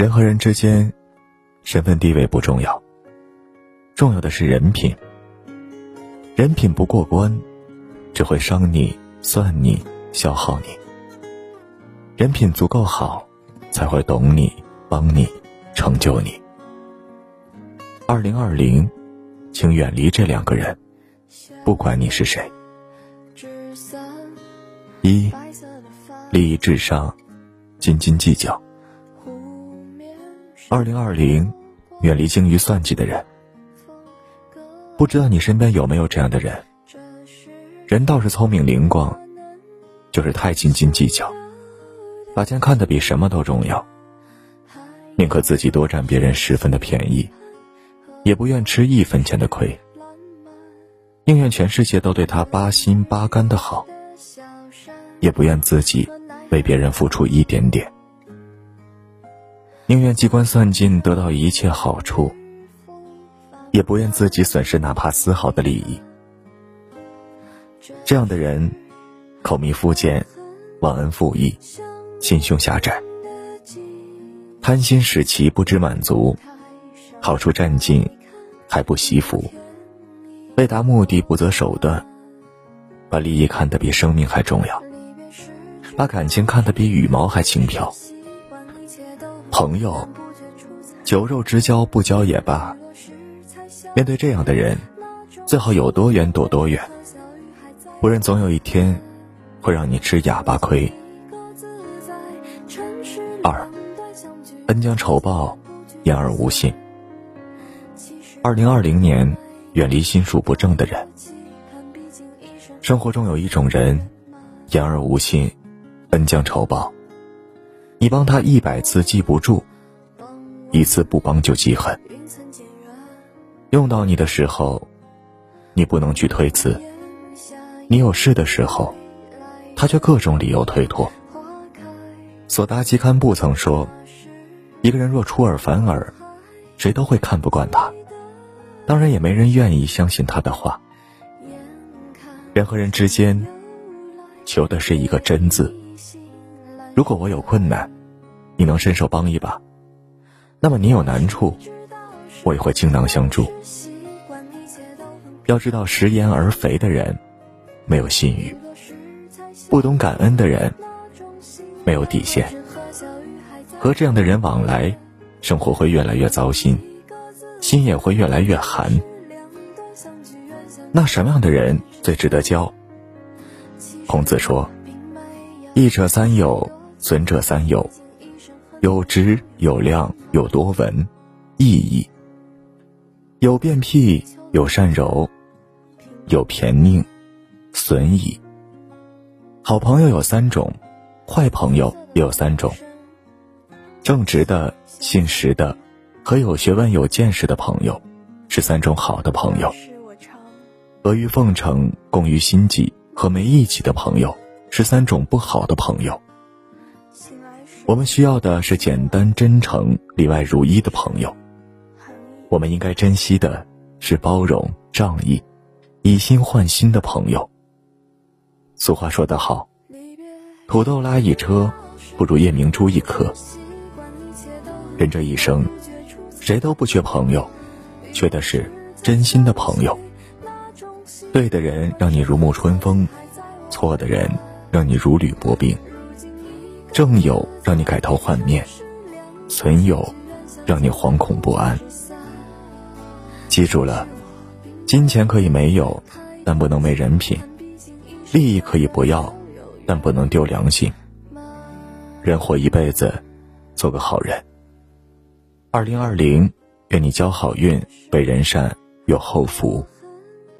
人和人之间，身份地位不重要，重要的是人品。人品不过关，只会伤你、算你、消耗你。人品足够好，才会懂你、帮你、成就你。二零二零，请远离这两个人，不管你是谁。一，利益至上，斤斤计较。二零二零，远离精于算计的人。不知道你身边有没有这样的人？人倒是聪明灵光，就是太斤斤计较，把钱看得比什么都重要，宁可自己多占别人十分的便宜，也不愿吃一分钱的亏，宁愿全世界都对他八心八肝的好，也不愿自己为别人付出一点点。宁愿机关算尽得到一切好处，也不愿自己损失哪怕丝毫的利益。这样的人，口蜜腹剑，忘恩负义，心胸狭窄，贪心使其不知满足，好处占尽还不惜福，为达目的不择手段，把利益看得比生命还重要，把感情看得比羽毛还轻飘。朋友，酒肉之交不交也罢。面对这样的人，最好有多远躲多远，不然总有一天会让你吃哑巴亏。二，恩将仇报，言而无信。二零二零年，远离心术不正的人。生活中有一种人，言而无信，恩将仇报。你帮他一百次记不住，一次不帮就记恨。用到你的时候，你不能去推辞；你有事的时候，他却各种理由推脱。索达吉堪布曾说：“一个人若出尔反尔，谁都会看不惯他，当然也没人愿意相信他的话。”人和人之间，求的是一个真字。如果我有困难，你能伸手帮一把，那么你有难处，我也会倾囊相助。要知道，食言而肥的人没有信誉，不懂感恩的人没有底线。和这样的人往来，生活会越来越糟心，心也会越来越寒。那什么样的人最值得交？孔子说：“一者三友。”存者三有：有直、有量、有多闻，意义；有变僻、有善柔、有偏佞，损矣。好朋友有三种，坏朋友也有三种。正直的、信实的和有学问、有见识的朋友，是三种好的朋友；阿谀奉承、共于心计和没义气的朋友，是三种不好的朋友。我们需要的是简单、真诚、里外如一的朋友。我们应该珍惜的是包容、仗义、以心换心的朋友。俗话说得好：“土豆拉一车，不如夜明珠一颗。”人这一生，谁都不缺朋友，缺的是真心的朋友。对的人让你如沐春风，错的人让你如履薄冰。正有让你改头换面，损友让你惶恐不安。记住了，金钱可以没有，但不能没人品；利益可以不要，但不能丢良心。人活一辈子，做个好人。二零二零，愿你交好运，为人善，有后福。